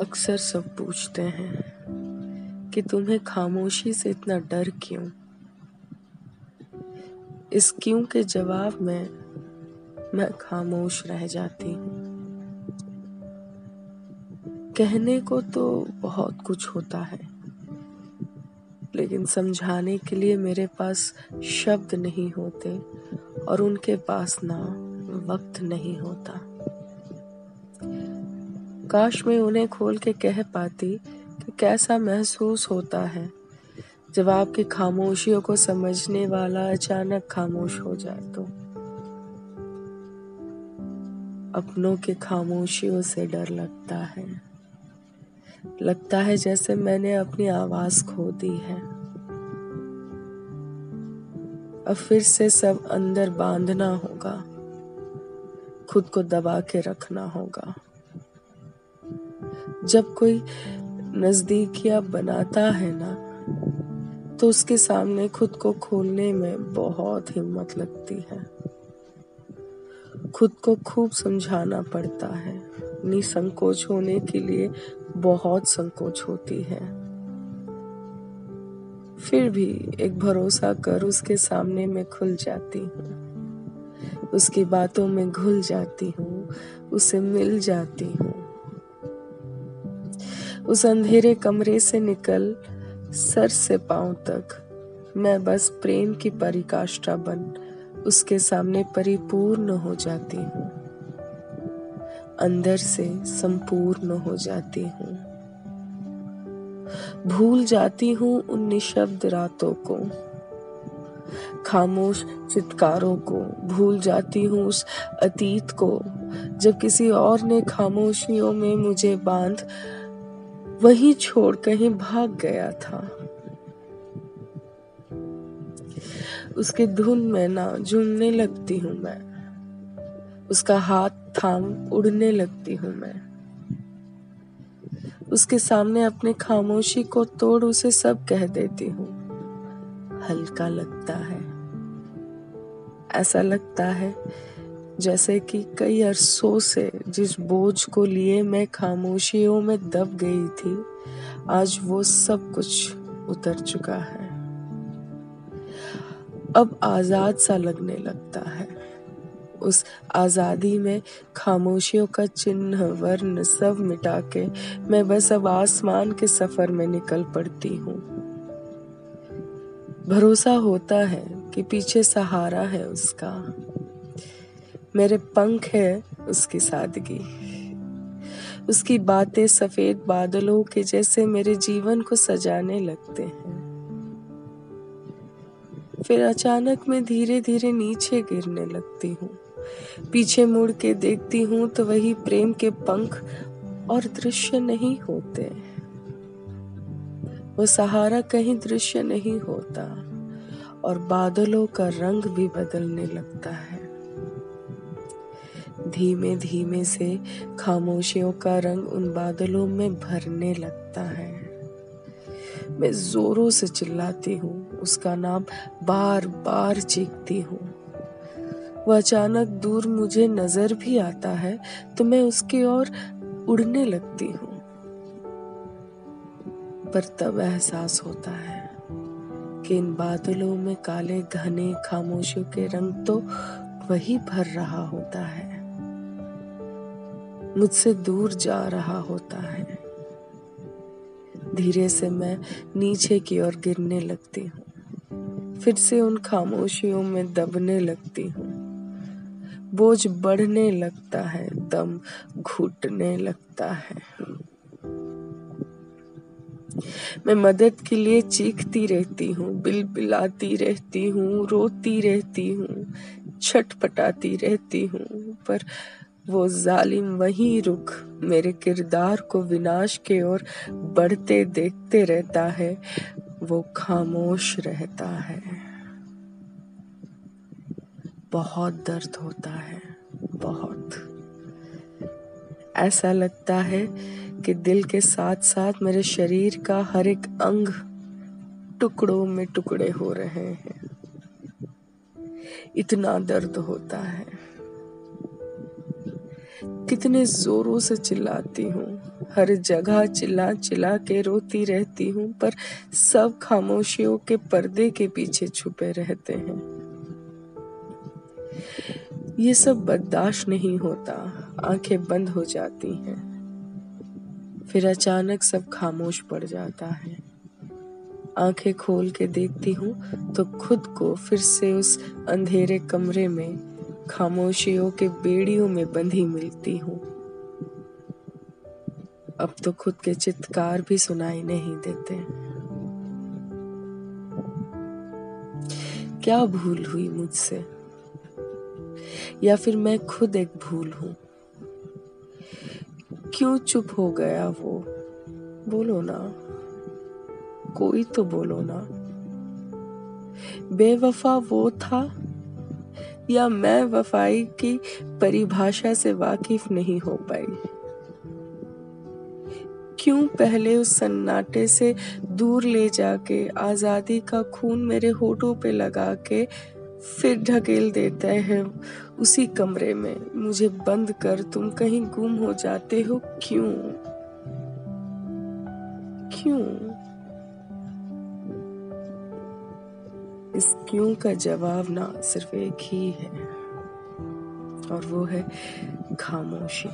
अक्सर सब पूछते हैं कि तुम्हें खामोशी से इतना डर क्यों? इस क्यों के जवाब में मैं खामोश रह जाती हूँ। कहने को तो बहुत कुछ होता है, लेकिन समझाने के लिए मेरे पास शब्द नहीं होते और उनके पास ना वक्त नहीं होता। काश मैं उन्हें खोल के कह पाती कि कैसा महसूस होता है। जब आपकी खामोशियों को समझने वाला अचानक खामोश हो जाए तो। अपनों के खामोशियों से डर लगता है। लगता है जैसे मैंने अपनी आवाज़ खो दी है। अब फिर से सब अंदर बांधना होगा। खुद को दबा के रखना होगा। जब कोई नजदीकिया बनाता है ना तो उसके सामने खुद को खोलने में बहुत हिम्मत लगती है। खुद को खूब समझाना पड़ता है। निसंकोच होने के लिए बहुत संकोच होती है। फिर भी एक भरोसा कर उसके सामने में खुल जाती हूँ। उसकी बातों में घुल जाती हूँ, उसे मिल जाती हूँ। उस अंधेरे कमरे से निकल सर से पाँव तक। मैं बस प्रेम की परिकाष्ठा बन उसके सामने परिपूर्ण हो जाती हूँ। अंदर से संपूर्ण हो जाती हूँ। भूल जाती हूँ उन निशब्द रातों को। खामोश चित्कारों को भूल जाती हूँ उस अतीत को। जब किसी और ने खामोशियों में मुझे बाँध वही छोड़ कहीं भाग गया था। उसके धुन में ना झूमने लगती हूँ मैं। उसका हाथ थाम उड़ने लगती हूँ मैं। उसके सामने अपने खामोशी को तोड़ उसे सब कह देती हूँ। हल्का लगता है। ऐसा लगता है जैसे कि कई अरसों से जिस बोझ को लिए मैं खामोशियों में दब गई थी, आज वो सब कुछ उतर चुका है। अब आज़ाद सा लगने लगता है। उस आज़ादी में खामोशियों का चिन्ह, वर्ण सब मिटा के मैं बस अब आसमान के सफ़र में निकल पड़ती हूँ। भरोसा होता है कि पीछे सहारा है उसका। मेरे पंख है उसकी सादगी। उसकी बातें सफ़ेद बादलों के जैसे मेरे जीवन को सजाने लगते हैं। फिर अचानक मैं धीरे धीरे नीचे गिरने लगती हूँ। पीछे मुड़ के देखती हूँ तो वही प्रेम के पंख और दृश्य नहीं होते। वो सहारा कहीं दृश्य नहीं होता और बादलों का रंग भी बदलने लगता है। धीमे धीमे से खामोशियों का रंग उन बादलों में भरने लगता है। मैं जोरों से चिल्लाती हूँ, उसका नाम बार बार चीखती हूँ। वह अचानक दूर मुझे नज़र भी आता है तो मैं उसकी ओर उड़ने लगती हूँ। पर तब एहसास होता है कि इन बादलों में काले, घने, खामोशियों के रंग तो वही भर रहा होता है। मुझसे दूर जा रहा होता है। धीरे से मैं नीचे की ओर गिरने लगती हूँ। फिर से उन खामोशियों में दबने लगती हूँ। बोझ बढ़ने लगता है, दम घुटने लगता है। मैं मदद के लिए चीखती रहती हूँ बिल बिलाती रहती हूँ, रोती रहती हूँ, छटपटाती रहती हूँ, पर वो जालिम, वही रुख मेरे किरदार को विनाश के ओर बढ़ते देखते रहता है, वो खामोश रहता है। बहुत दर्द होता है, बहुत। ऐसा लगता है कि दिल के साथ साथ मेरे शरीर का हर एक अंग टुकड़ों में टुकड़े हो रहे हैं। इतना दर्द होता है। कितने जोरों से चिल्लाती हूँ। हर जगह चिल्ला चिल्ला के रोती रहती हूँ, पर सब खामोशियों के पर्दे के पीछे छुपे रहते हैं। ये सब बर्दाश्त नहीं होता, आँखें बंद हो जाती हैं। फिर अचानक सब खामोश पड़ जाता है। आँखें खोल के देखती हूँ तो खुद को फिर से उस अंधेरे कमरे में खामोशियों के बेड़ियों में बंधी मिलती हूँ। अब तो खुद के चित्कार भी सुनाई नहीं देते। क्या भूल हुई मुझसे? या फिर मैं खुद एक भूल हूँ? क्यों चुप हो गया वो? बोलो ना। कोई तो बोलो ना। बेवफा वो था या मैं वफाई की परिभाषा से वाकिफ नहीं हो पाई। क्यों पहले उस सन्नाटे से दूर ले जाके, आज़ादी का खून मेरे होठों पे लगा के फिर ढकेल देते हैं उसी कमरे में। मुझे बंद कर तुम कहीं गुम हो जाते हो? क्यों? क्यों? इस क्यों का जवाब ना सिर्फ़ एक ही है और वो है खामोशी।